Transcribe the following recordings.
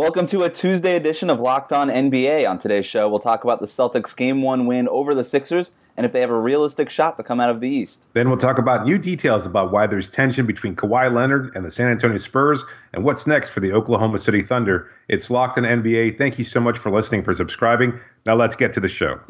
Welcome to a Tuesday edition of Locked On NBA. On today's show, we'll talk about the Celtics' Game 1 win over the Sixers and if they have a realistic shot to come out of the East. Then we'll talk about new details about why there's tension between Kawhi Leonard and the San Antonio Spurs and what's next for the Oklahoma City Thunder. It's Locked On NBA. Thank you so much for listening, for subscribing. Now let's get to the show.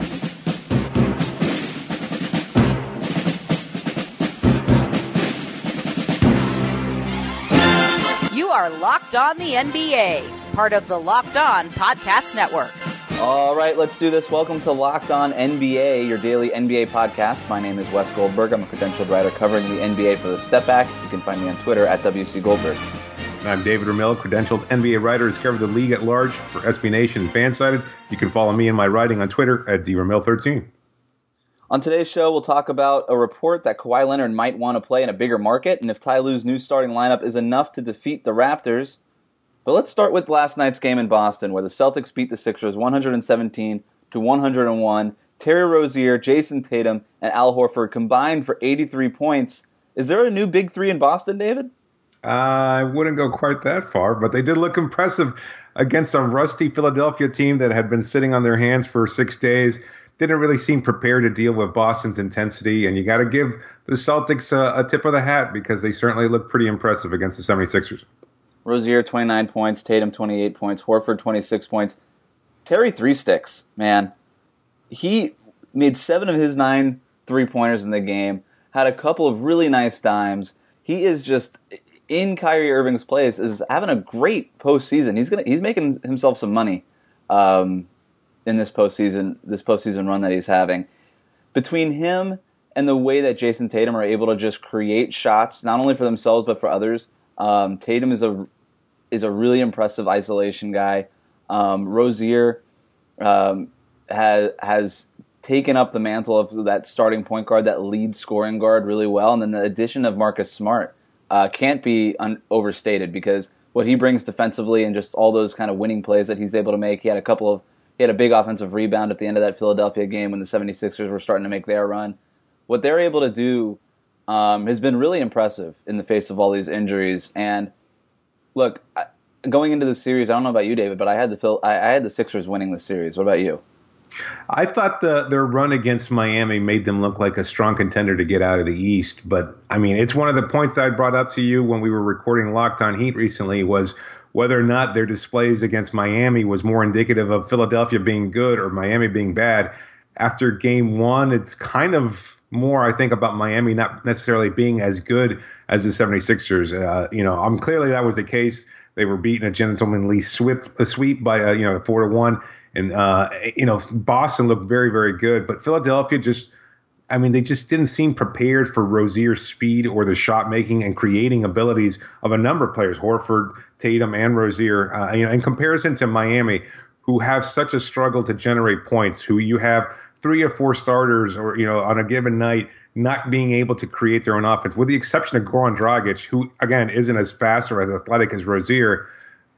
Locked On the NBA, part of the Locked On Podcast Network. All right, let's do this. Welcome to Locked On NBA, your daily NBA podcast. My name is Wes Goldberg. I'm a credentialed writer covering the NBA for the Step Back. You can find me on Twitter at WC Goldberg. I'm David Ramil, credentialed NBA writer who's covered the league at large for SB Nation and Fansided. You can follow me and my writing on Twitter at DRamil13. On today's show, we'll talk about a report that Kawhi Leonard might want to play in a bigger market and if Ty Lue's new starting lineup is enough to defeat the Raptors. But let's start with last night's game in Boston, where the Celtics beat the Sixers 117 to 101. Terry Rozier, Jayson Tatum, and Al Horford combined for 83 points. Is there a new big three in Boston, David? I wouldn't go quite that far, but they did look impressive against a rusty Philadelphia team that had been sitting on their hands for six days. Didn't really seem prepared to deal with Boston's intensity, and you got to give the Celtics a, a tip of the hat because they certainly looked pretty impressive against the 76ers. Rozier 29 points, Tatum 28 points, Horford 26 points. Terry three sticks, man. He made seven of his nine three pointers in the game, had a couple of really nice dimes. He is just in Kyrie Irving's place is having a great postseason. He's gonna he's making himself some money um, in this postseason this postseason run that he's having. Between him and the way that Jayson Tatum are able to just create shots, not only for themselves but for others, um, Tatum is a is a really impressive isolation guy. Um, Rozier um, has has taken up the mantle of that starting point guard, that lead scoring guard, really well. And then the addition of Marcus Smart uh, can't be un- overstated because what he brings defensively and just all those kind of winning plays that he's able to make. He had a couple of he had a big offensive rebound at the end of that Philadelphia game when the 76ers were starting to make their run. What they're able to do um, has been really impressive in the face of all these injuries. And look, going into the series, I don't know about you, David, but I had the Phil, I, I had the Sixers winning the series. What about you? I thought the their run against Miami made them look like a strong contender to get out of the East. But I mean, it's one of the points that I brought up to you when we were recording Locked On Heat recently was whether or not their displays against Miami was more indicative of Philadelphia being good or Miami being bad. After game one, it's kind of more, I think, about Miami not necessarily being as good as the 76ers. Uh, you know, I'm clearly that was the case. They were beaten a gentlemanly sweep, a sweep by, uh, you know, four to one. And, uh, you know, Boston looked very, very good. But Philadelphia just, I mean, they just didn't seem prepared for Rozier's speed or the shot making and creating abilities of a number of players, Horford, Tatum, and Rozier. Uh, you know, in comparison to Miami, who have such a struggle to generate points, who you have three or four starters, or you know, on a given night, not being able to create their own offense, with the exception of Goran Dragic, who again isn't as fast or as athletic as Rozier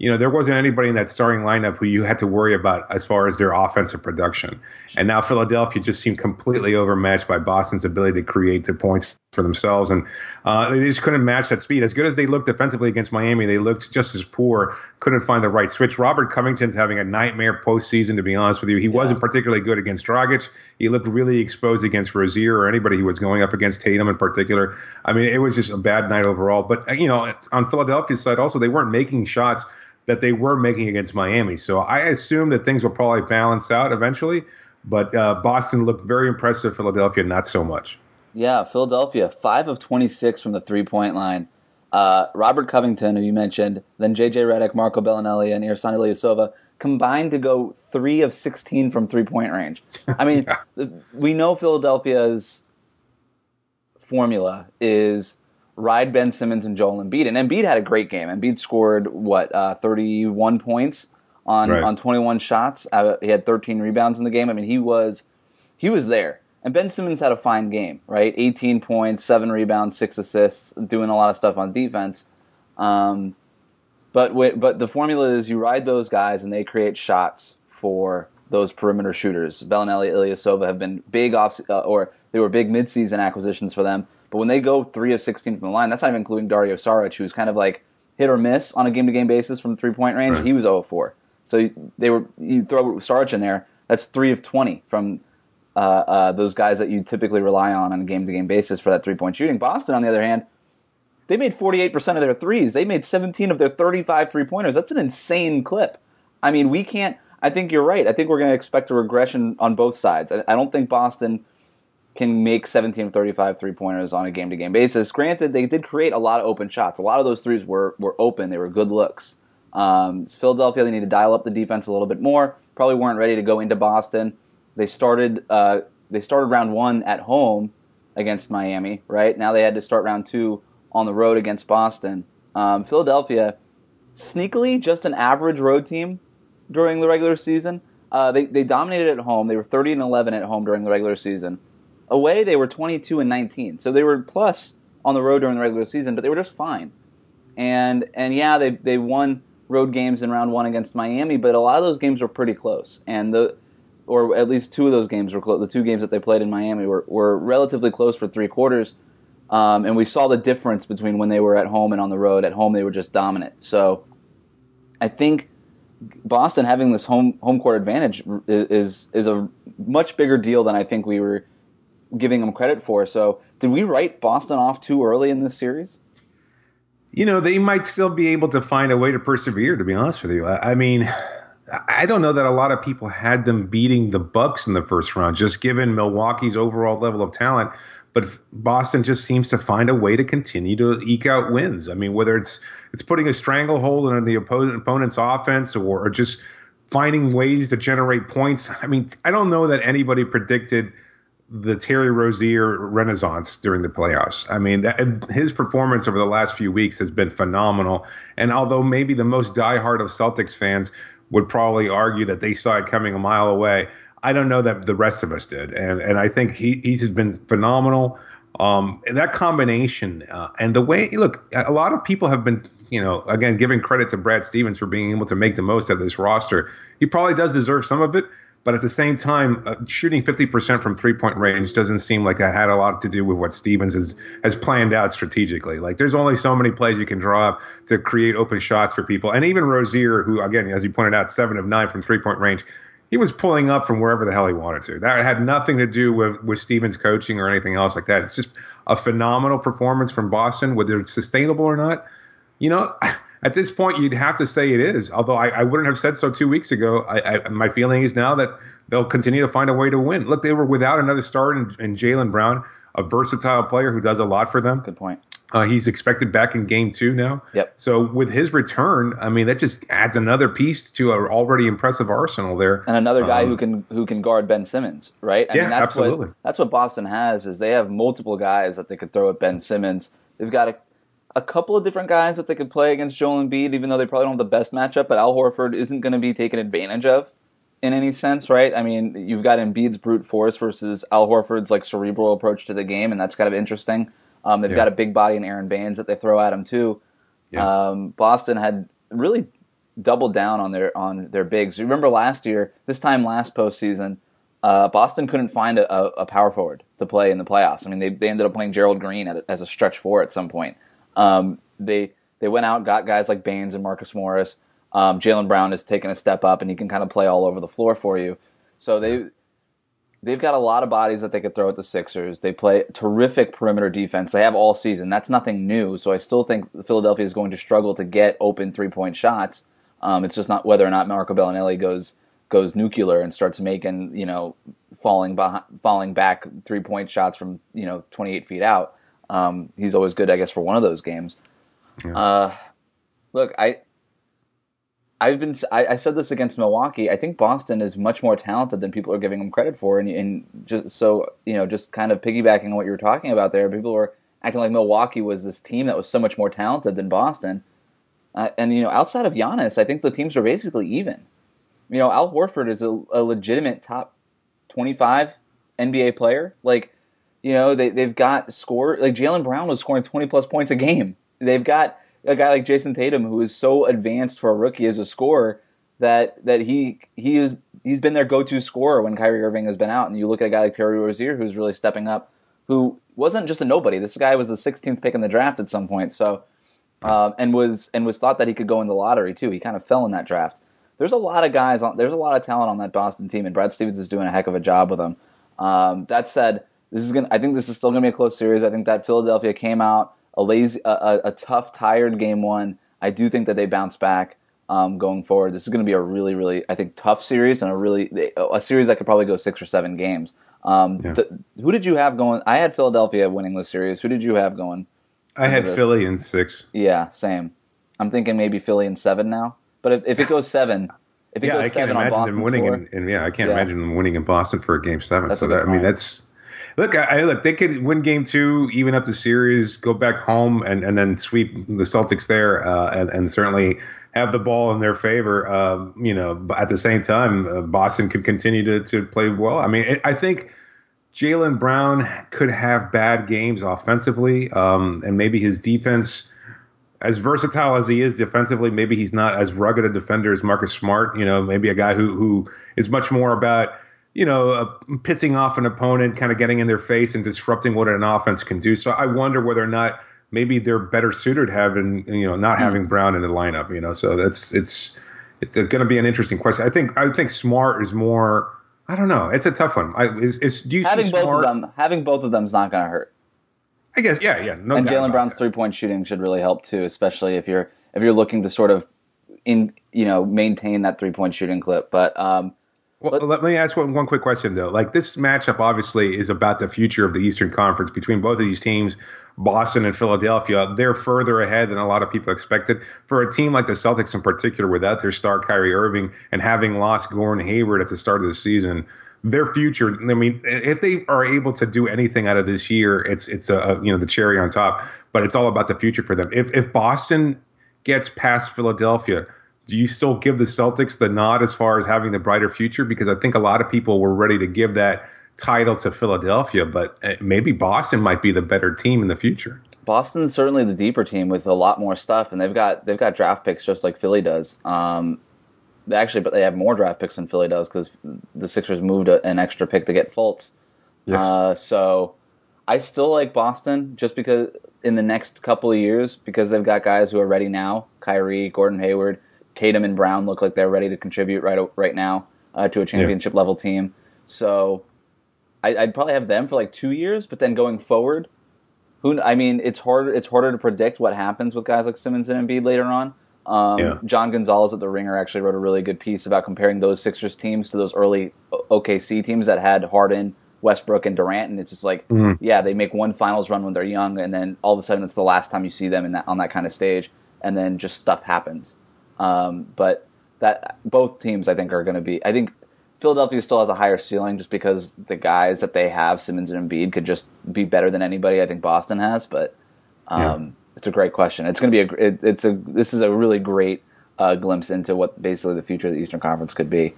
you know, there wasn't anybody in that starting lineup who you had to worry about as far as their offensive production. And now Philadelphia just seemed completely overmatched by Boston's ability to create the points for themselves. And uh, they just couldn't match that speed. As good as they looked defensively against Miami, they looked just as poor, couldn't find the right switch. Robert Covington's having a nightmare postseason, to be honest with you. He yeah. wasn't particularly good against Dragic. He looked really exposed against Rozier or anybody he was going up against, Tatum in particular. I mean, it was just a bad night overall. But, you know, on Philadelphia's side also, they weren't making shots – that they were making against Miami. So I assume that things will probably balance out eventually. But uh, Boston looked very impressive. Philadelphia, not so much. Yeah, Philadelphia, five of 26 from the three point line. Uh, Robert Covington, who you mentioned, then J.J. Redick, Marco Belinelli, and Ersan Ilyasova combined to go three of 16 from three point range. I mean, yeah. we know Philadelphia's formula is ride Ben Simmons and Joel Embiid. And Embiid had a great game. Embiid scored what uh, 31 points on right. on 21 shots. Uh, he had 13 rebounds in the game. I mean, he was he was there. And Ben Simmons had a fine game, right? 18 points, seven rebounds, six assists, doing a lot of stuff on defense. Um, but but the formula is you ride those guys and they create shots for those perimeter shooters. Belinelli, Ilyasova have been big off, uh, or they were big midseason acquisitions for them. But when they go three of 16 from the line, that's not even including Dario Saric, who's kind of like hit or miss on a game to game basis from three point range. Right. He was 0 of 4. So they were you throw Sarge in there. That's three of 20 from uh, uh, those guys that you typically rely on on a game to game basis for that three point shooting. Boston, on the other hand, they made 48% of their threes. They made 17 of their 35 three pointers. That's an insane clip. I mean, we can't. I think you're right. I think we're going to expect a regression on both sides. I, I don't think Boston can make 17 of 35 three pointers on a game to game basis. Granted, they did create a lot of open shots. A lot of those threes were, were open, they were good looks. Um, Philadelphia, they need to dial up the defense a little bit more. Probably weren't ready to go into Boston. They started uh, they started round one at home against Miami. Right now, they had to start round two on the road against Boston. Um, Philadelphia, sneakily, just an average road team during the regular season. Uh, they they dominated at home. They were 30 and 11 at home during the regular season. Away, they were 22 and 19. So they were plus on the road during the regular season, but they were just fine. And and yeah, they they won road games in round one against Miami, but a lot of those games were pretty close. And the or at least two of those games were close. The two games that they played in Miami were, were relatively close for three quarters. Um, and we saw the difference between when they were at home and on the road. At home, they were just dominant. So I think Boston having this home home court advantage is is a much bigger deal than I think we were giving them credit for. So did we write Boston off too early in this series? You know, they might still be able to find a way to persevere. To be honest with you, I, I mean. I don't know that a lot of people had them beating the Bucks in the first round, just given Milwaukee's overall level of talent. But Boston just seems to find a way to continue to eke out wins. I mean, whether it's it's putting a stranglehold on the opponent's offense or, or just finding ways to generate points. I mean, I don't know that anybody predicted the Terry Rozier renaissance during the playoffs. I mean, that, his performance over the last few weeks has been phenomenal. And although maybe the most diehard of Celtics fans would probably argue that they saw it coming a mile away. I don't know that the rest of us did, and and I think he he's been phenomenal. Um, that combination uh, and the way look, a lot of people have been, you know, again giving credit to Brad Stevens for being able to make the most of this roster. He probably does deserve some of it, but at the same time, uh, shooting 50% from three point range doesn't seem like that had a lot to do with what Stevens has, has planned out strategically. Like, there's only so many plays you can draw up to create open shots for people. And even Rozier, who, again, as you pointed out, seven of nine from three point range, he was pulling up from wherever the hell he wanted to. That had nothing to do with, with Stevens coaching or anything else like that. It's just a phenomenal performance from Boston, whether it's sustainable or not. You know, at this point, you'd have to say it is. Although I, I wouldn't have said so two weeks ago. I, I, my feeling is now that they'll continue to find a way to win. Look, they were without another start in, in Jaylen Brown, a versatile player who does a lot for them. Good point. Uh, he's expected back in game two now. Yep. So with his return, I mean, that just adds another piece to an already impressive arsenal there. And another guy Um, who can who can guard Ben Simmons, right? I Yeah, mean, that's absolutely. What, that's what Boston has is they have multiple guys that they could throw at Ben Simmons. They've got a, a couple of different guys that they could play against Joel Embiid, even though they probably don't have the best matchup. But Al Horford isn't going to be taken advantage of in any sense, right? I mean, you've got Embiid's brute force versus Al Horford's like cerebral approach to the game, and that's kind of interesting. Um, they've Yeah. got a big body in Aron Baynes that they throw at him too. Yeah. Um, Boston had really doubled down on their on their bigs. You remember last year, this time last postseason, uh, Boston couldn't find a, a, a power forward to play in the playoffs. I mean, they, they ended up playing Gerald Green at, as a stretch four at some point. Um, they they went out got guys like Baynes and Marcus Morris. Um, Jaylen Brown has taken a step up, and he can kind of play all over the floor for you. So they they've got a lot of bodies that they could throw at the Sixers. They play terrific perimeter defense. They have all season. That's nothing new. So I still think Philadelphia is going to struggle to get open three point shots. Um, it's just not whether or not Marco Belinelli goes goes nuclear and starts making you know falling behind, falling back three point shots from you know 28 feet out. Um, he's always good, I guess, for one of those games. Uh, look, I I've been I, I said this against Milwaukee. I think Boston is much more talented than people are giving them credit for, and, and just so you know, just kind of piggybacking on what you were talking about there, people were acting like Milwaukee was this team that was so much more talented than Boston. Uh, and you know, outside of Giannis, I think the teams are basically even. You know, Al Horford is a, a legitimate top twenty-five NBA player. Like, you know, they they've got score like Jaylen Brown was scoring twenty plus points a game. They've got a guy like Jayson Tatum who is so advanced for a rookie as a scorer that that he he is he's been their go-to scorer when Kyrie Irving has been out. And you look at a guy like Terry Rozier who's really stepping up, who wasn't just a nobody. This guy was the 16th pick in the draft at some point. So um, and was and was thought that he could go in the lottery too. He kind of fell in that draft. There's a lot of guys on. There's a lot of talent on that Boston team, and Brad Stevens is doing a heck of a job with them. Um, that said, this is gonna. I think this is still gonna be a close series. I think that Philadelphia came out a lazy, a, a, a tough, tired game one. I do think that they bounce back um, going forward. This is going to be a really, really, I think, tough series and a really a series that could probably go six or seven games. Um, Yeah. th- who did you have going? I had Philadelphia winning this series. Who did you have going? I had this. Philly in six. Yeah, same. I'm thinking maybe Philly in seven now. But if, if it goes seven, if it Yeah, goes I can't seven on imagine them winning, floor, in, yeah, I can't Yeah. imagine them winning in Boston for a game seven. That's so that, I mean, that's look. I, I look. They could win game two, even up the series, go back home, and, and then sweep the Celtics there, uh, and and certainly have the ball in their favor. Um, you know, but at the same time, uh, Boston could continue to to play well. I mean, it, I think. Jaylen Brown could have bad games offensively, um, and maybe his defense as versatile as he is defensively, maybe he's not as rugged a defender as Marcus Smart. You know, maybe a guy who who is much more about you know uh, pissing off an opponent, kind of getting in their face and disrupting what an offense can do. So I wonder whether or not maybe they're better suited having you know not having Brown in the lineup. You know, so that's it's it's going to be an interesting question. I think I think Smart is more. I don't know. It's a tough one. I, is, is do you having both Smart? of them, having both of them is not going to hurt. I guess yeah, yeah. No and Jaylen Brown's three point shooting should really help too, especially if you're if you're looking to sort of in you know maintain that three point shooting clip. But um, Well, But- let me ask one, one quick question though. Like this matchup obviously is about the future of the Eastern Conference between both of these teams, Boston and Philadelphia. They're further ahead than a lot of people expected. For a team like the Celtics in particular, without their star Kyrie Irving and having lost Gordon Hayward at the start of the season, their future. I mean, if they are able to do anything out of this year, it's it's a, a you know the cherry on top. But it's all about the future for them. If if Boston gets past Philadelphia, do you still give the Celtics the nod as far as having the brighter future? Because I think a lot of people were ready to give that title to Philadelphia, but uh, maybe Boston might be the better team in the future. Boston's certainly the deeper team with a lot more stuff, and they've got they've got draft picks just like Philly does. Um, actually, but they have more draft picks than Philly does because the Sixers moved a, an extra pick to get Fultz. Uh, so I still like Boston just because in the next couple of years because they've got guys who are ready now. Kyrie, Gordon Hayward, Tatum, and Brown look like they're ready to contribute right right now uh, to a championship level team. So I, I'd probably have them for like two years, but then going forward, who I mean, it's harder it's harder to predict what happens with guys like Simmons and Embiid later on. Um, Yeah. John Gonzalez at the Ringer actually wrote a really good piece about comparing those Sixers teams to those early OKC teams that had Harden, Westbrook, and Durant, and it's just like, Mhm. yeah, they make one finals run when they're young, and then all of a sudden it's the last time you see them in that on that kind of stage, and then just stuff happens. Um, but that both teams, I think, are going to be. I think Philadelphia still has a higher ceiling just because the guys that they have, Simmons and Embiid, could just be better than anybody. I think Boston has, but um, it's a great question. It's going to be a. It, it's a. This is a really great uh, glimpse into what basically the future of the Eastern Conference could be.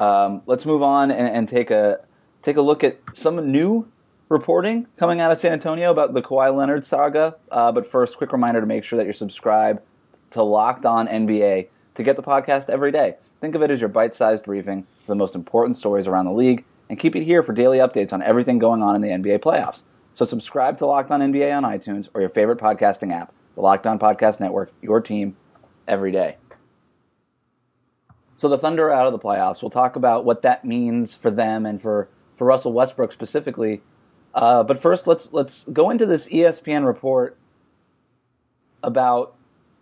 Um, let's move on and, and take a take a look at some new reporting coming out of San Antonio about the Kawhi Leonard saga. Uh, but first, quick reminder to make sure that you're subscribed to Locked On NBA to get the podcast every day. Think of it as your bite-sized briefing for the most important stories around the league, and keep it here for daily updates on everything going on in the NBA playoffs. So subscribe to Locked On NBA on iTunes or your favorite podcasting app. The Locked On Podcast Network, your team every day. So the Thunder are out of the playoffs. We'll talk about what that means for them and for, for Russell Westbrook specifically. Uh, but first, let's let's go into this ESPN report about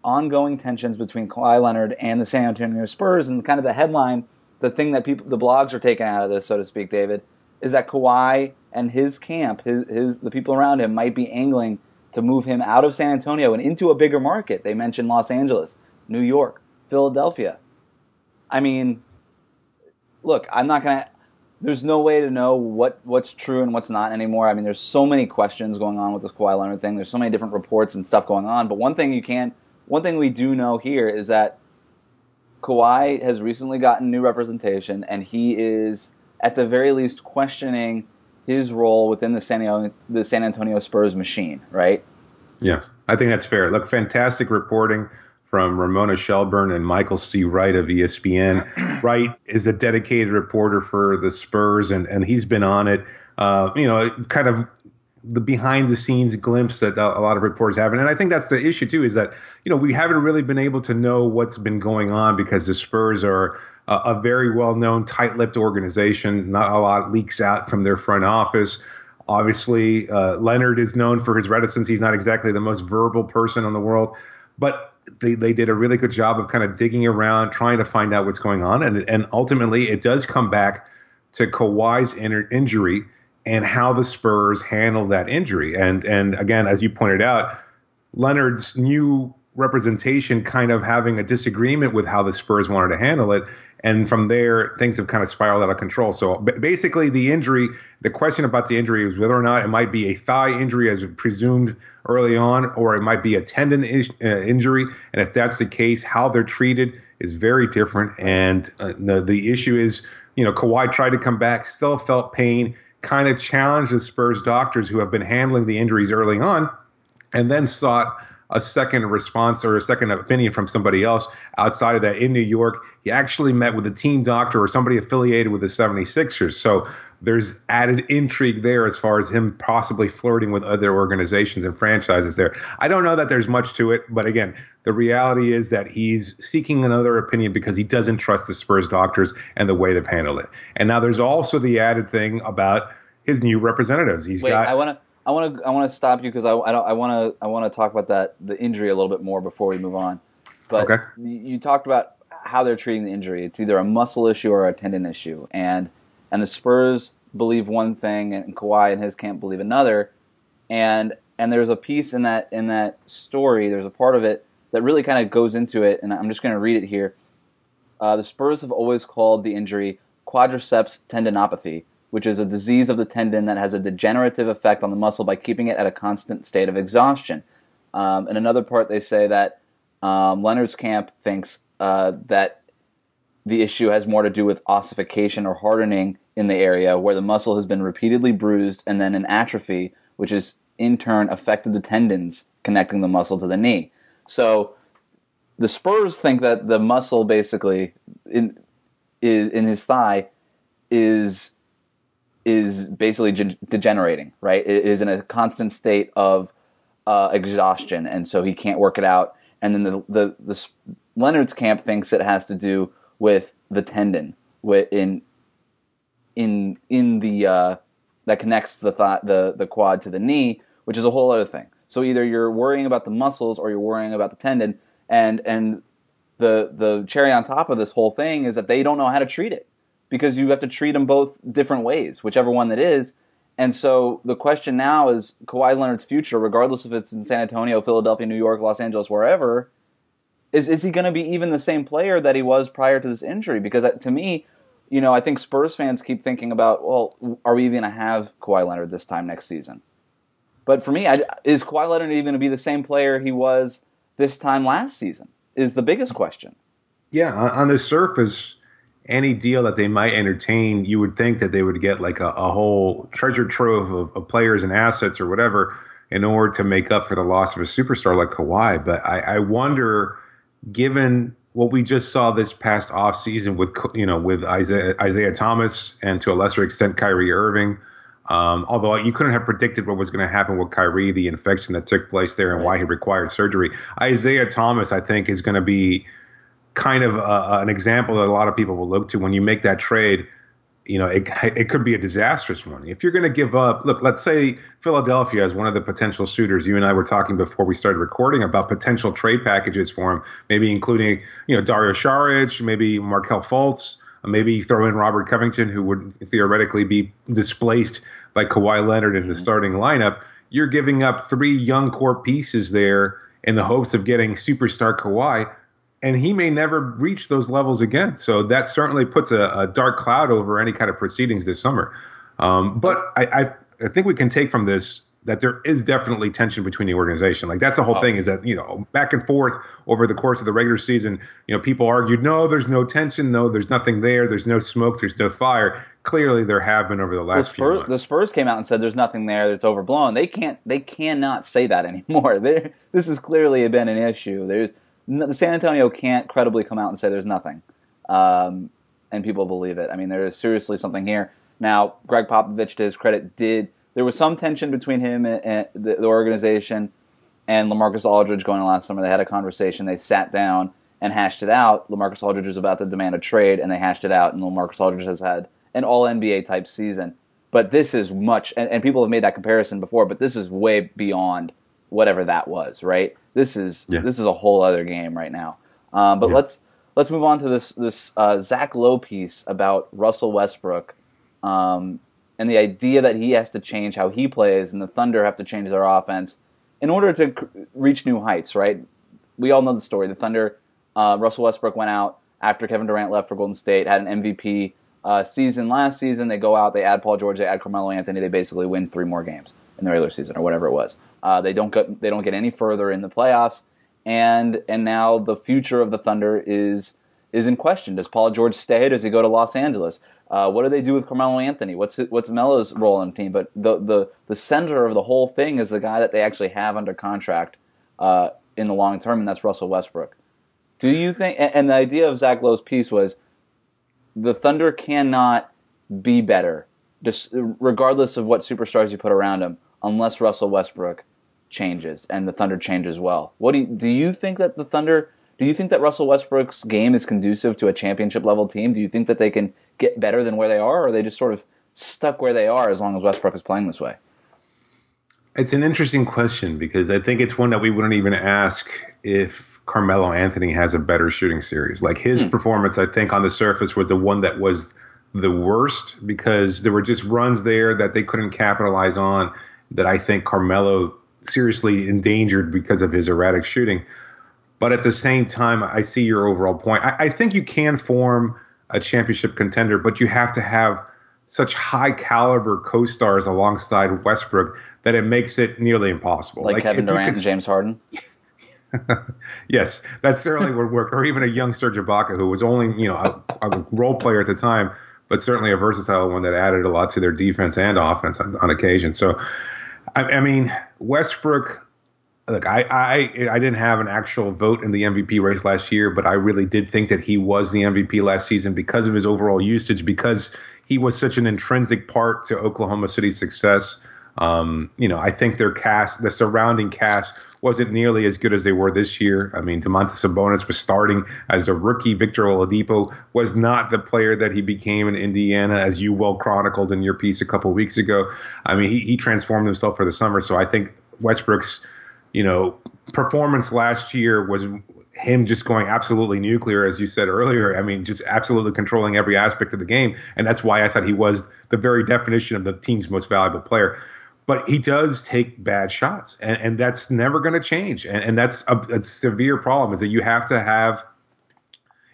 ongoing tensions between Kawhi Leonard and the San Antonio Spurs, and kind of the headline, the thing that people, the blogs are taking out of this, so to speak, David, is that Kawhi and his camp, his his the people around him, might be angling to move him out of San Antonio and into a bigger market. They mentioned Los Angeles, New York, Philadelphia. I mean, look, I'm not gonna. There's no way to know what what's true and what's not anymore. I mean, there's so many questions going on with this Kawhi Leonard thing. There's so many different reports and stuff going on. But one thing you can, one thing we do know here is that Kawhi has recently gotten new representation, and he is at the very least questioning his role within the San Antonio, the San Antonio Spurs machine. Right? Yes, I think that's fair. Look, fantastic reporting from Ramona Shelburne and Michael C. Wright of ESPN. Wright is the dedicated reporter for the Spurs, and, and he's been on it. Uh, you know, kind of the behind the scenes glimpse that a lot of reporters have. And I think that's the issue too, is that, you know, we haven't really been able to know what's been going on because the Spurs are a, a very well known, tight lipped organization. Not a lot leaks out from their front office. Obviously, uh, Leonard is known for his reticence. He's not exactly the most verbal person in the world, but they, they did a really good job of kind of digging around, trying to find out what's going on. And, and ultimately, it does come back to Kawhi's in- injury and how the Spurs handled that injury. And and again, as you pointed out, Leonard's new representation kind of having a disagreement with how the Spurs wanted to handle it. And from there, things have kind of spiraled out of control. So basically, the injury, the question about the injury is whether or not it might be a thigh injury as presumed early on, or it might be a tendon is, uh, injury. And if that's the case, how they're treated is very different. And uh, the, the issue is, you know, Kawhi tried to come back, still felt pain kind of challenged the Spurs doctors who have been handling the injuries early on, and then sought a second response or a second opinion from somebody else outside of that in New York. He actually met with a team doctor or somebody affiliated with the 76ers. So there's added intrigue there as far as him possibly flirting with other organizations and franchises there. I don't know that there's much to it, but again, the reality is that he's seeking another opinion because he doesn't trust the Spurs doctors and the way they've handled it. And now there's also the added thing about his new representatives. He's Wait, got. I want to. I want to. I want to stop you because I, I don't. I want to. I want to talk about that the injury a little bit more before we move on. But Okay. you, talked about how they're treating the injury. It's either a muscle issue or a tendon issue, and and the Spurs believe one thing, and Kawhi and his camp believe another. And and there's a piece in that in that story. There's a part of it that really kind of goes into it, and I'm just going to read it here. Uh, the Spurs have always called the injury quadriceps tendinopathy, which is a disease of the tendon that has a degenerative effect on the muscle by keeping it at a constant state of exhaustion. Um, in another part, they say that um, Leonard's camp thinks uh, that the issue has more to do with ossification or hardening in the area where the muscle has been repeatedly bruised and then an atrophy, which has in turn affected the tendons connecting the muscle to the knee. So the Spurs think that the muscle basically in in, in his thigh is is basically ge- degenerating, right? It is in a constant state of uh, exhaustion, and so he can't work it out. And then the the, the Leonard's camp thinks it has to do with the tendon in in in the uh, that connects the thigh, the the quad to the knee, which is a whole other thing. So either you're worrying about the muscles or you're worrying about the tendon, and and the the cherry on top of this whole thing is that they don't know how to treat it because you have to treat them both different ways, whichever one that is. And so the question now is Kawhi Leonard's future, regardless if it's in San Antonio, Philadelphia, New York, Los Angeles, wherever, is is he going to be even the same player that he was prior to this injury? Because uh, to me, you know, I think Spurs fans keep thinking about, well, are we even going to have Kawhi Leonard this time next season? But for me, I, is Kawhi Leonard even going to be the same player he was this time last season? Is the biggest question. yeah, on, on the surface, any deal that they might entertain, you would think that they would get like a, a whole treasure trove of, of players and assets or whatever in order to make up for the loss of a superstar like Kawhi. But I, I wonder, given what we just saw this past offseason with you know with Isaiah, Isaiah Thomas and to a lesser extent Kyrie Irving. Um, although you couldn't have predicted what was going to happen with Kyrie, the infection that took place there, and Right. why he required surgery. Isaiah Thomas, I think, is going to be kind of uh, uh, an example that a lot of people will look to when you make that trade. You know, it, it could be a disastrous one. If you're going to give up, look, let's say Philadelphia is one of the potential suitors. You and I were talking before we started recording about potential trade packages for him, maybe including, you know, Dario Saric, maybe Markelle Fultz, uh, maybe throw in Robert Covington, who would theoretically be displaced by Kawhi Leonard in the mm-hmm. starting lineup. You're giving up three young core pieces there in the hopes of getting superstar Kawhi and he may never reach those levels again. So that certainly puts a, a dark cloud over any kind of proceedings this summer. Um, but I, I, I think we can take from this that there is definitely tension between the organization. Like that's the whole Oh. thing is that you know back and forth over the course of the regular season. You know, people argued, no, there's no tension, no, there's nothing there, there's no smoke, there's no fire. Clearly, there have been over the The last few Spurs, months. the Spurs came out and said there's nothing there that's overblown. They can't. They cannot say that anymore. They, this has clearly been an issue. There's the San Antonio can't credibly come out and say there's nothing, um, and people believe it. I mean, there is seriously something here. Now, Gregg Popovich, to his credit, did there was some tension between him and, and the, the organization and LaMarcus Aldridge going last summer. They had a conversation. They sat down and hashed it out. LaMarcus Aldridge was about to demand a trade, and they hashed it out. And LaMarcus Aldridge has had an All NBA type season. But this is much, and, and, people have made that comparison before. But this is way beyond whatever that was, right? This is yeah. this is a whole other game right now. Um, but yeah. let's let's move on to this this uh, Zach Lowe piece about Russell Westbrook um, and the idea that he has to change how he plays, and the Thunder have to change their offense in order to reach new heights. Right? We all know the story. The Thunder, uh, Russell Westbrook went out after Kevin Durant left for Golden State, had an MVP uh, season last season. They go out, they add Paul George, they add Carmelo Anthony. They basically win three more games in the regular season or whatever it was. Uh, they don't get they don't get any further in the playoffs, and and now the future of the Thunder is is in question. Does Paul George stay? Does he go to Los Angeles? Uh, what do they do with Carmelo Anthony? What's what's Melo's role on the team? But the the the center of the whole thing is the guy that they actually have under contract uh, in the long term, and that's Russell Westbrook. Do you think? And the idea of Zach Lowe's piece was the Thunder cannot be better, regardless of what superstars you put around him, unless Russell Westbrook changes and the Thunder change as well. What do you, do you think that the Thunder? Do you think that Russell Westbrook's game is conducive to a championship level team? Do you think that they can get better than where they are, or are they just sort of stuck where they are as long as Westbrook is playing this way? It's an interesting question because I think it's one that we wouldn't even ask if Carmelo Anthony has a better shooting series. Like his hmm. performance, I think on the surface was the one that was the worst because there were just runs there that they couldn't capitalize on that I think Carmelo seriously endangered because of his erratic shooting. But at the same time, I see your overall point. I, I think you can form a championship contender, but you have to have such high caliber co-stars alongside Westbrook that it makes it nearly impossible. Like, like Kevin Durant and James Harden. yes, that certainly would work. Or even a young Serge Ibaka, who was only you know a, a, role player at the time, but certainly a versatile one that added a lot to their defense and offense on, on occasion. So, I, I mean, Westbrook look, I, I I didn't have an actual vote in the MVP race last year, but I really did think that he was the MVP last season because of his overall usage, because he was such an intrinsic part to Oklahoma City's success. Um, you know, I think their cast, the surrounding cast, wasn't nearly as good as they were this year. I mean, Domantas Sabonis was starting as a rookie. Victor Oladipo was not the player that he became in Indiana, as you well chronicled in your piece a couple weeks ago. I mean, he, he transformed himself for the summer. So I think Westbrook's you know, performance last year was him just going absolutely nuclear, as you said earlier. I mean, just absolutely controlling every aspect of the game. And that's why I thought he was the very definition of the team's most valuable player. But he does take bad shots, and, and that's never going to change. And, and that's a, a severe problem is that you have to have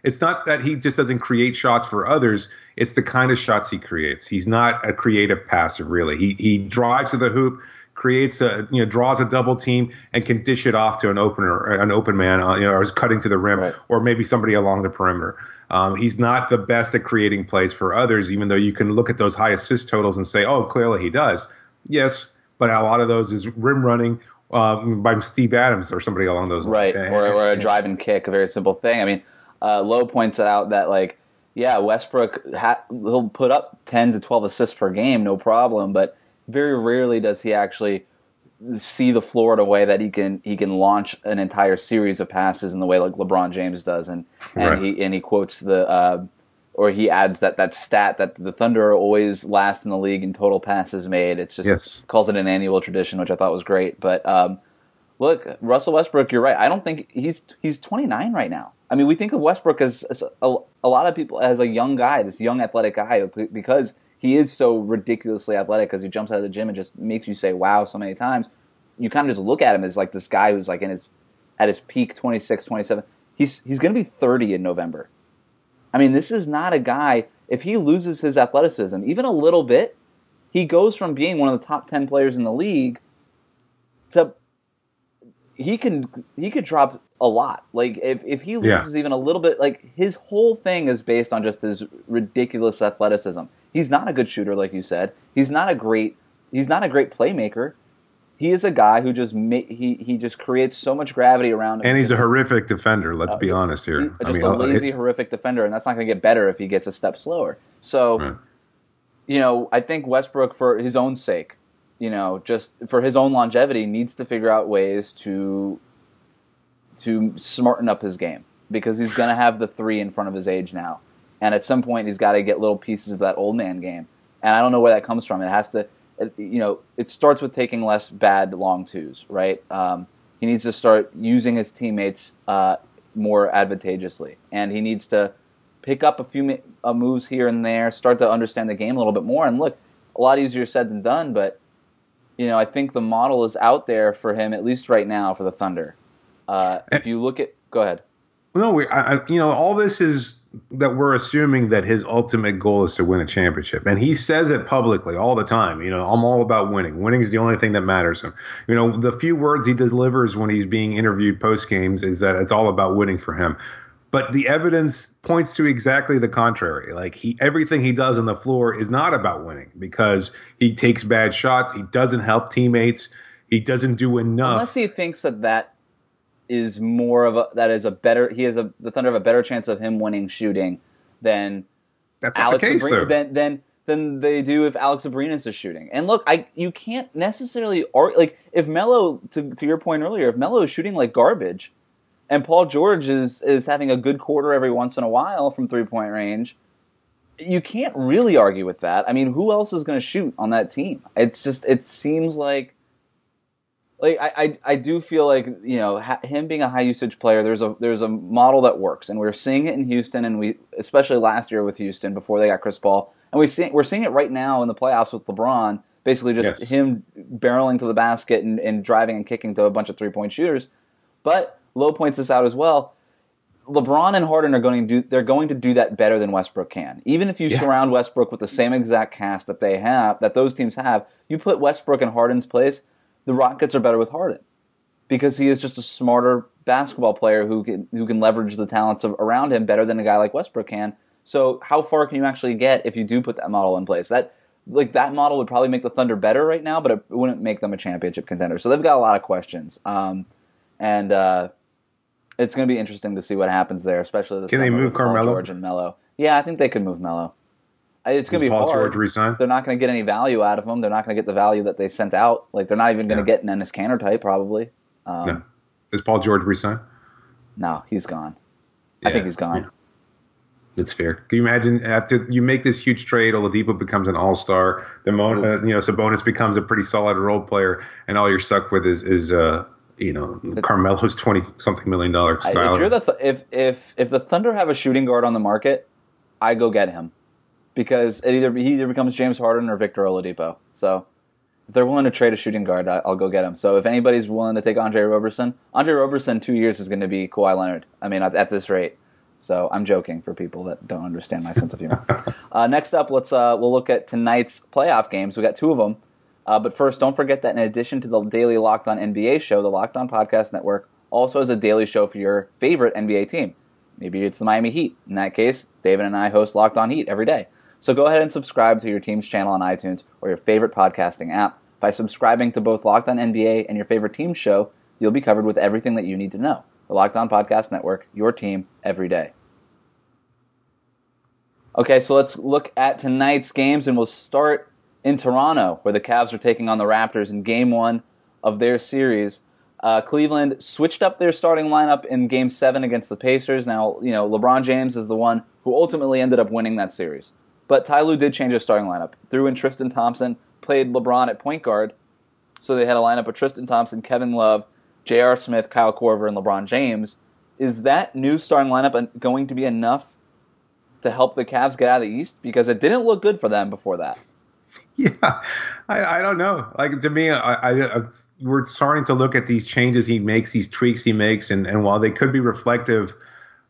it's not that he just doesn't create shots for others it's the kind of shots he creates he's not a creative passer really he he drives to the hoop creates a you know draws a double team and can dish it off to an opener an open man uh, you know or is cutting to the rim right. or maybe somebody along the perimeter um, he's not the best at creating plays for others even though you can look at those high assist totals and say oh clearly he does yes but a lot of those is rim running um, by Steve Adams or somebody along those lines. Right or, or a drive and kick a very simple thing. I mean uh, Lowe points out that like yeah Westbrook ha- he'll put up 10 to 12 assists per game no problem but very rarely does he actually see the floor in a way that he can he can launch an entire series of passes in the way like LeBron James does, and and right. he and he quotes the uh, or he adds that that stat that the Thunder are always last in the league in total passes made. It's just yes. calls it an annual tradition, which I thought was great. But um, look, Russell Westbrook, you're right. I don't think he's he's 29 right now. I mean, we think of Westbrook as, as a, a lot of people as a young guy, this young athletic guy, because he is so ridiculously athletic because he jumps out of the gym and just makes you say wow so many times. You kind of just look at him as like this guy who's like in his at his peak 26, 27. He's he's going to be 30 in November. I mean, this is not a guy if he loses his athleticism even a little bit, he goes from being one of the top 10 players in the league to he can he could drop a lot. Like if if he loses yeah. even a little bit, like his whole thing is based on just his ridiculous athleticism. He's not a good shooter, like you said. He's not a great. He's not a great playmaker. He is a guy who just ma- he he just creates so much gravity around him. And he's a horrific defender. Let's uh, be honest here. He, just I mean, a lazy, horrific defender, and that's not going to get better if he gets a step slower. So, right. you know, I think Westbrook, for his own sake, you know, just for his own longevity, needs to figure out ways to to smarten up his game because he's going to have the three in front of his age now, and at some point he's got to get little pieces of that old man game, and I don't know where that comes from. It has to, it, you know, it starts with taking less bad long twos, right? Um, he needs to start using his teammates uh, more advantageously, and he needs to pick up a few uh, moves here and there, start to understand the game a little bit more. And look, a lot easier said than done, but you know, I think the model is out there for him at least right now for the Thunder. Uh, if you look at, go ahead. No, we, I, you know, all this is that we're assuming that his ultimate goal is to win a championship, and he says it publicly all the time. You know, I'm all about winning. Winning is the only thing that matters. Him. You know, the few words he delivers when he's being interviewed post games is that it's all about winning for him. But the evidence points to exactly the contrary. Like he, everything he does on the floor is not about winning because he takes bad shots. He doesn't help teammates. He doesn't do enough. Unless he thinks that that is more of a that is a better he has a the Thunder have a better chance of him winning shooting than that's Alex the case, Abrin- than, than than they do if Alex Abrines is shooting. And look, I you can't necessarily or like if Melo to to your point earlier, if Melo is shooting like garbage, and Paul George is is having a good quarter every once in a while from three point range, you can't really argue with that. I mean, who else is going to shoot on that team? It's just it seems like like I, I, I do feel like you know ha- him being a high usage player. There's a there's a model that works, and we're seeing it in Houston, and we especially last year with Houston before they got Chris Paul, and we see we're seeing it right now in the playoffs with LeBron. Basically, just yes. him barreling to the basket and, and driving and kicking to a bunch of three point shooters. But Lowe points this out as well. LeBron and Harden are going to do they're going to do that better than Westbrook can. Even if you yeah. surround Westbrook with the same exact cast that they have, that those teams have, you put Westbrook in Harden's place, the Rockets are better with Harden because he is just a smarter basketball player who can who can leverage the talents of, around him better than a guy like Westbrook can. So how far can you actually get if you do put that model in place? That like that model would probably make the Thunder better right now, but it wouldn't make them a championship contender. So they've got a lot of questions. Um, and uh, it's going to be interesting to see what happens there, especially the Can they move Carmelo? George and Melo. Yeah, I think they could move Melo. It's going to be Paul hard. George resign? They're not going to get any value out of him. They're not going to get the value that they sent out. Like they're not even going to yeah. get an Enes Kanter type probably. Um, no. Is Paul George resign? No, he's gone. Yeah. I think he's gone. Yeah. That's fair. Can you imagine after you make this huge trade, Oladipo becomes an all star, the moment uh, you know Sabonis becomes a pretty solid role player, and all you're stuck with is is uh, you know Carmelo's twenty something million dollar salary. If you're the th- if if if the Thunder have a shooting guard on the market, I go get him because it either he either becomes James Harden or Victor Oladipo. So if they're willing to trade a shooting guard, I, will go get him. So if anybody's willing to take Andre Roberson, Andre Roberson two years is going to be Kawhi Leonard. I mean at, at, this rate. So I'm joking for people that don't understand my sense of humor. uh, next up, let's uh, we'll look at tonight's playoff games. We got two of them. Uh, but first, don't forget that in addition to the daily Locked On NBA show, the Locked On Podcast Network also has a daily show for your favorite NBA team. Maybe it's the Miami Heat. In that case, David and I host Locked On Heat every day. So go ahead and subscribe to your team's channel on iTunes or your favorite podcasting app. By subscribing to both Locked On NBA and your favorite team show, you'll be covered with everything that you need to know. The Locked On Podcast Network, your team every day. Okay, so let's look at tonight's games and we'll start in Toronto, where the Cavs are taking on the Raptors in Game One of their series. Uh, Cleveland switched up their starting lineup in Game Seven against the Pacers. Now, you know LeBron James is the one who ultimately ended up winning that series, but Ty Lue did change his starting lineup. Threw in Tristan Thompson, played LeBron at point guard, so they had a lineup of Tristan Thompson, Kevin Love, J.R. Smith, Kyle Korver, and LeBron James. Is that new starting lineup going to be enough to help the Cavs get out of the East? Because it didn't look good for them before that. Yeah, I, I don't know. Like to me, I, I, I, we're starting to look at these changes he makes, these tweaks he makes, and, and while they could be reflective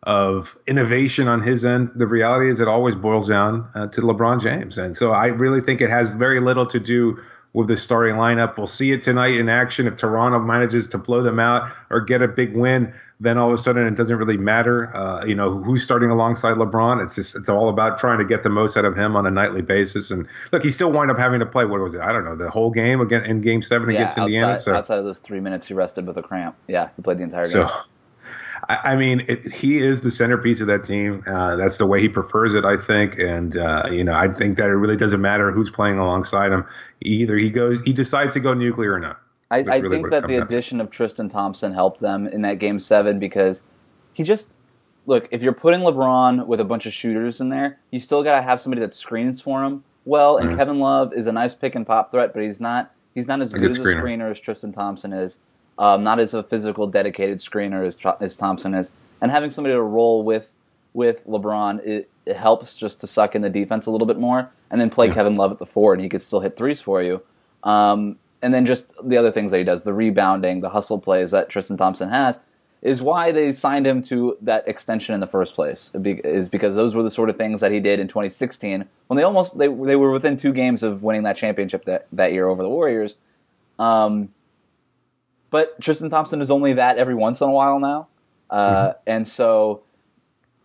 of innovation on his end, the reality is it always boils down uh, to LeBron James. And so I really think it has very little to do with the starting lineup. We'll see it tonight in action if Toronto manages to blow them out or get a big win then all of a sudden it doesn't really matter. Uh, you know who's starting alongside LeBron. It's just it's all about trying to get the most out of him on a nightly basis. And look, he still wind up having to play. What was it? I don't know the whole game again in Game Seven yeah, against outside, Indiana. So outside of those three minutes, he rested with a cramp. Yeah, he played the entire game. So I, I mean, it, he is the centerpiece of that team. Uh, that's the way he prefers it, I think. And uh, you know, I think that it really doesn't matter who's playing alongside him. Either he goes, he decides to go nuclear or not. I, I really think that the addition of Tristan Thompson helped them in that game seven because he just look if you're putting LeBron with a bunch of shooters in there, you still got to have somebody that screens for him well. And mm-hmm. Kevin Love is a nice pick and pop threat, but he's not he's not as a good, good, as a screener as Tristan Thompson is. Um, not as a physical, dedicated screener as, as Thompson is. And having somebody to roll with with LeBron, it, it helps just to suck in the defense a little bit more, and then play yeah. Kevin Love at the four, and he could still hit threes for you. Um, and then just the other things that he does, the rebounding, the hustle plays that Tristan Thompson has, is why they signed him to that extension in the first place. Is because those were the sort of things that he did in 2016 when they almost they they were within two games of winning that championship that that year over the Warriors. Um, but Tristan Thompson is only that every once in a while now, uh, mm-hmm. and so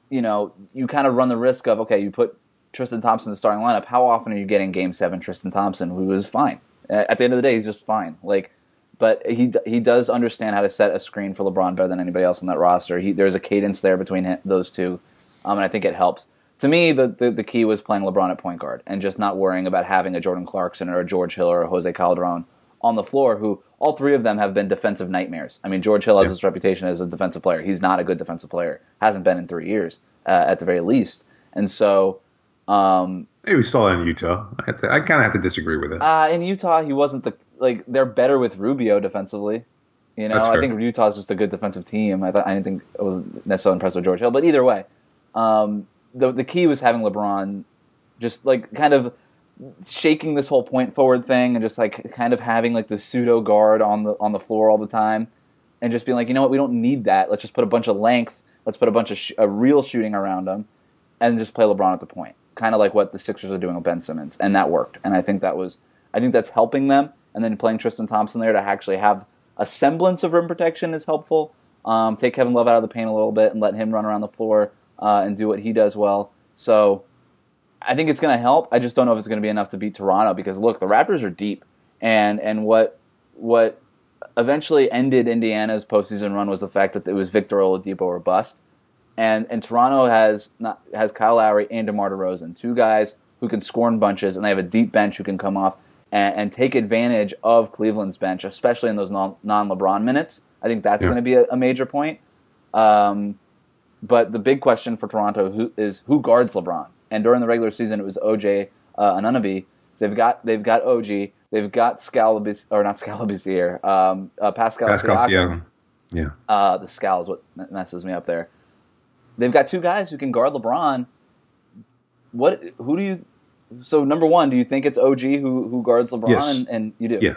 you know you kind of run the risk of okay, you put Tristan Thompson in the starting lineup. How often are you getting Game Seven Tristan Thompson, who is fine? At the end of the day, he's just fine. Like, but he he does understand how to set a screen for LeBron better than anybody else on that roster. He, there's a cadence there between him, those two, um, and I think it helps. To me, the, the, the key was playing LeBron at point guard and just not worrying about having a Jordan Clarkson or a George Hill or a Jose Calderon on the floor, who all three of them have been defensive nightmares. I mean, George Hill has yeah. his reputation as a defensive player. He's not a good defensive player. Hasn't been in three years, uh, at the very least. And so um, he was still in Utah. I, to, I kind of have to disagree with it. Uh, in Utah, he wasn't the like. They're better with Rubio defensively. You know, I think Utah's just a good defensive team. I thought I didn't think I was necessarily impressed with George Hill, but either way, um, the the key was having LeBron just like kind of shaking this whole point forward thing and just like kind of having like the pseudo guard on the on the floor all the time and just being like, you know what, we don't need that. Let's just put a bunch of length. Let's put a bunch of sh- a real shooting around him, and just play LeBron at the point kind of like what the Sixers are doing with Ben Simmons, and that worked. And I think that was, I think that's helping them. And then playing Tristan Thompson there to actually have a semblance of rim protection is helpful. Um, take Kevin Love out of the paint a little bit and let him run around the floor uh, and do what he does well. So I think it's going to help. I just don't know if it's going to be enough to beat Toronto because look, the Raptors are deep, and and what what eventually ended Indiana's postseason run was the fact that it was Victor Oladipo or bust and and Toronto has not, has Kyle Lowry and DeMar DeRozan, two guys who can score in bunches, and they have a deep bench who can come off and, and take advantage of Cleveland's bench, especially in those non LeBron minutes. I think that's yeah. going to be a, a, major point. Um, but the big question for Toronto who, is who guards LeBron. And during the regular season, it was OJ uh, Anunoby. So they've got they've got OG, they've got Scalabis or not Scalabis here, um, uh, Pascal, Pascal Siakam. Yeah, uh, the Scal is what messes me up there they've got two guys who can guard LeBron. What? Who do you? So number one, do you think it's OG who who guards LeBron? Yes. And, and you do. Yeah,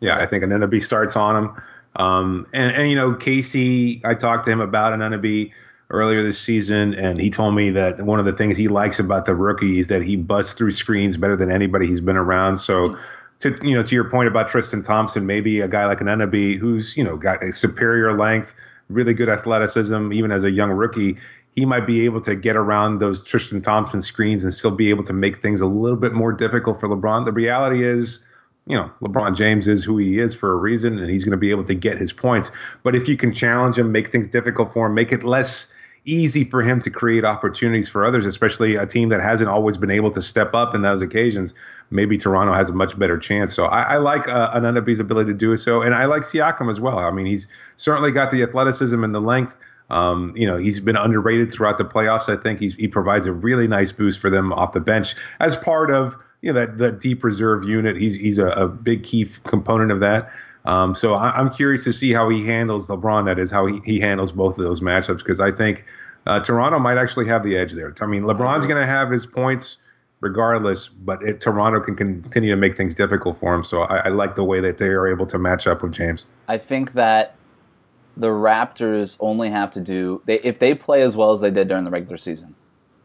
yeah. I think Anunoby starts on him. Um, and, and you know, Casey, I talked to him about Anunoby earlier this season, and he told me that one of the things he likes about the rookie is that he busts through screens better than anybody he's been around. So. Mm-hmm. To you know, to your point about Tristan Thompson, maybe a guy like an Anunoby who's you know got a superior length, really good athleticism, even as a young rookie, he might be able to get around those Tristan Thompson screens and still be able to make things a little bit more difficult for LeBron. The reality is, you know, LeBron James is who he is for a reason, and he's going to be able to get his points. But if you can challenge him, make things difficult for him, make it less easy for him to create opportunities for others, especially a team that hasn't always been able to step up in those occasions. Maybe Toronto has a much better chance. So I, I like uh, Anunoby's ability to do so, and I like Siakam as well. I mean, he's certainly got the athleticism and the length. Um, you know, he's been underrated throughout the playoffs. I think he's, he provides a really nice boost for them off the bench as part of you know that that deep reserve unit. He's he's a, a big key component of that. Um, so I, am curious to see how he handles LeBron. That is how he, he handles both of those matchups because I think uh, Toronto might actually have the edge there. I mean, LeBron's going to have his points regardless, but it, Toronto can continue to make things difficult for him. So I, I like the way that they are able to match up with James. I think that the Raptors only have to do they if they play as well as they did during the regular season,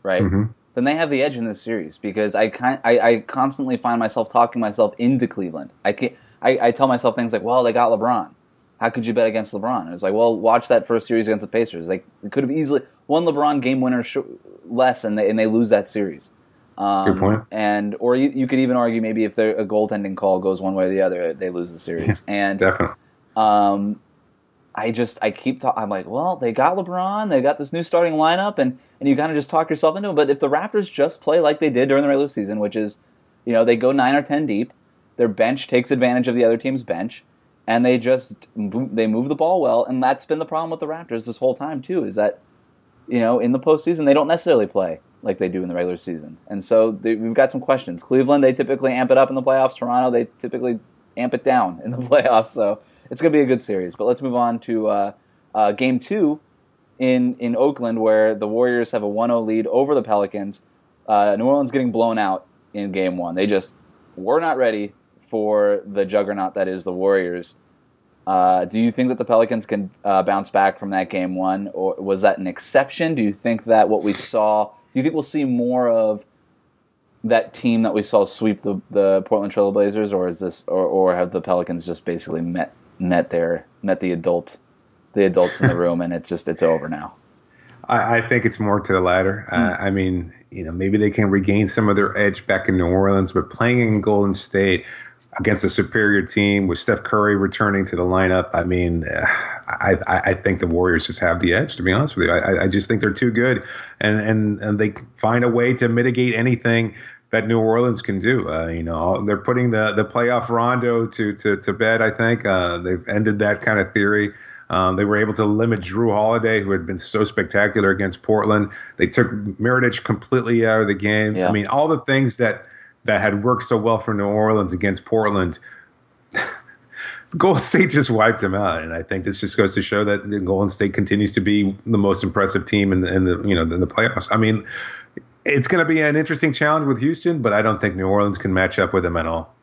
right? Mm-hmm. Then they have the edge in this series because I, I I constantly find myself talking myself into Cleveland. I can I, I tell myself things like, "Well, they got LeBron. How could you bet against LeBron?" And it's like, "Well, watch that first series against the Pacers. They could have easily won LeBron game winner sh- less, and they and they lose that series." Um, Good point. And or you, you could even argue maybe if a goaltending call goes one way or the other, they lose the series. and definitely. Um, I just I keep talking. I'm like, well, they got LeBron, they got this new starting lineup, and and you kind of just talk yourself into it. But if the Raptors just play like they did during the regular season, which is, you know, they go nine or ten deep, their bench takes advantage of the other team's bench, and they just they move the ball well, and that's been the problem with the Raptors this whole time too. Is that you know in the postseason they don't necessarily play like they do in the regular season, and so they, we've got some questions. Cleveland they typically amp it up in the playoffs. Toronto they typically amp it down in the playoffs. So it's going to be a good series. But let's move on to uh, uh, game two in in Oakland, where the Warriors have a 1-0 lead over the Pelicans. Uh, New Orleans getting blown out in game one. They just were not ready for the juggernaut that is the Warriors. Uh, do you think that the Pelicans can uh, bounce back from that game one, or was that an exception? Do you think that what we saw? Do you think we'll see more of that team that we saw sweep the, the Portland Trailblazers, or is this, or, or have the Pelicans just basically met met their met the adult the adults in the room, and it's just it's over now? I, I think it's more to the latter. Uh, hmm. I mean, you know, maybe they can regain some of their edge back in New Orleans, but playing in Golden State against a superior team with Steph Curry returning to the lineup, I mean, I, I think the Warriors just have the edge. To be honest with you, I, I just think they're too good, and and and they find a way to mitigate anything that New Orleans can do. Uh, you know, they're putting the the playoff Rondo to to to bed. I think uh, they've ended that kind of theory. Um, they were able to limit Jrue Holiday, who had been so spectacular against Portland. They took Mirotic completely out of the game. Yeah. I mean, all the things that that had worked so well for New Orleans against Portland. Golden State just wiped them out, and I think this just goes to show that Golden State continues to be the most impressive team in the, in the you know in the playoffs. I mean, it's going to be an interesting challenge with Houston, but I don't think New Orleans can match up with them at all.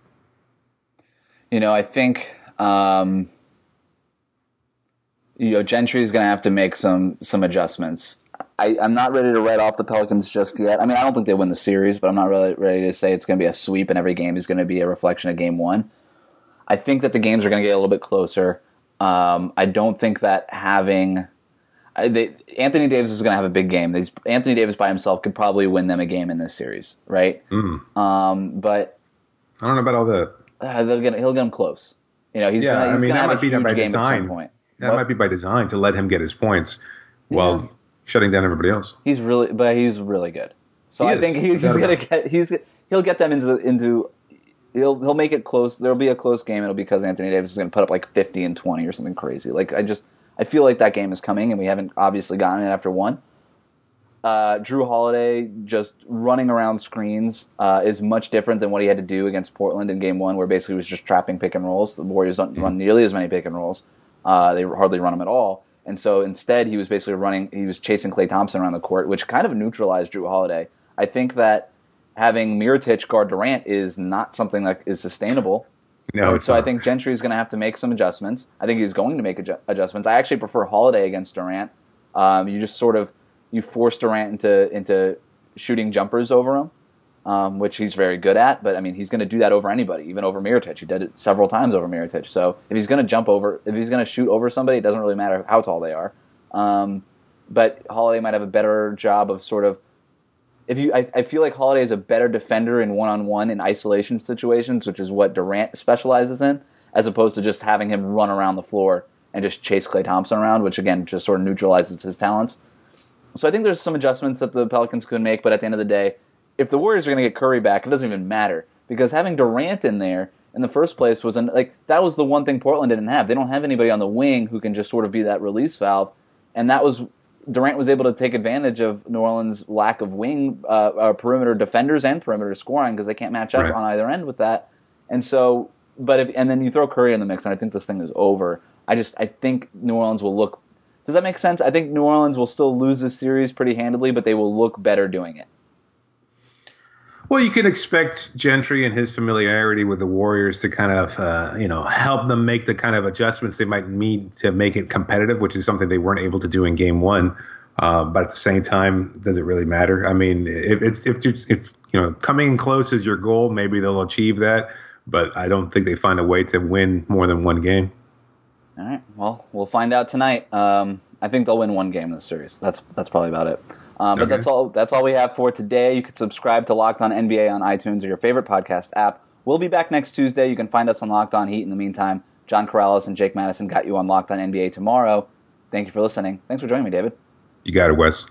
You know, I think um, you know Gentry is going to have to make some some adjustments. I, am not ready to write off the Pelicans just yet. I mean, I don't think they win the series, but I'm not really ready to say it's going to be a sweep and every game is going to be a reflection of game one. I think that the games are going to get a little bit closer. Um, I don't think that having they, Anthony Davis is going to have a big game. These, Anthony Davis by himself could probably win them a game in this series, right? Mm. Um, but I don't know about all that. Uh, get, he'll get them close. You know, he's yeah, gonna, he's I mean, that might be by design. That what? might be by design to let him get his points while yeah shutting down everybody else. He's really, but he's really good. So he I is. think he, he's gonna get he's he'll get them into the, into he'll he'll make it close. There'll be a close game. It'll be because Anthony Davis is going to put up like fifty and twenty or something crazy. Like I just I feel like that game is coming, and we haven't obviously gotten it after one. Uh, Jrue Holiday just running around screens uh, is much different than what he had to do against Portland in Game One, where basically he was just trapping pick and rolls. The Warriors don't mm-hmm. run nearly as many pick and rolls; uh, they hardly run them at all. And so instead, he was basically running, he was chasing Klay Thompson around the court, which kind of neutralized Jrue Holiday. I think that having Mirotic guard Durant is not something that is sustainable. No, so not. I think Gentry is going to have to make some adjustments. I think he's going to make adju- adjustments. I actually prefer Holiday against Durant. Um, you just sort of you force Durant into into shooting jumpers over him, um, which he's very good at. But I mean, he's going to do that over anybody, even over Mirotic. He did it several times over Mirotic. So if he's going to jump over, if he's going to shoot over somebody, it doesn't really matter how tall they are. Um, but Holiday might have a better job of sort of. If you, I, I feel like Holiday is a better defender in one-on-one in isolation situations, which is what Durant specializes in, as opposed to just having him run around the floor and just chase Klay Thompson around, which again just sort of neutralizes his talents. So I think there's some adjustments that the Pelicans could make, but at the end of the day, if the Warriors are going to get Curry back, it doesn't even matter because having Durant in there in the first place was an, like that was the one thing Portland didn't have. They don't have anybody on the wing who can just sort of be that release valve, and that was Durant was able to take advantage of New Orleans' lack of wing uh, uh, perimeter defenders and perimeter scoring because they can't match up right. on either end with that. And so, but if and then you throw Curry in the mix, and I think this thing is over. I just I think New Orleans will look. Does that make sense? I think New Orleans will still lose this series pretty handily, but they will look better doing it. Well, you can expect Gentry and his familiarity with the Warriors to kind of, uh, you know, help them make the kind of adjustments they might need to make it competitive, which is something they weren't able to do in Game One. Uh, but at the same time, does it really matter? I mean, if it's if if you know coming in close is your goal, maybe they'll achieve that. But I don't think they find a way to win more than one game. All right. Well, we'll find out tonight. Um, I think they'll win one game in the series. That's that's probably about it. Um, but okay. that's all. That's all we have for today. You can subscribe to Locked On NBA on iTunes or your favorite podcast app. We'll be back next Tuesday. You can find us on Locked On Heat. In the meantime, John Corrales and Jake Madison got you on Locked on NBA tomorrow. Thank you for listening. Thanks for joining me, David. You got it, Wes.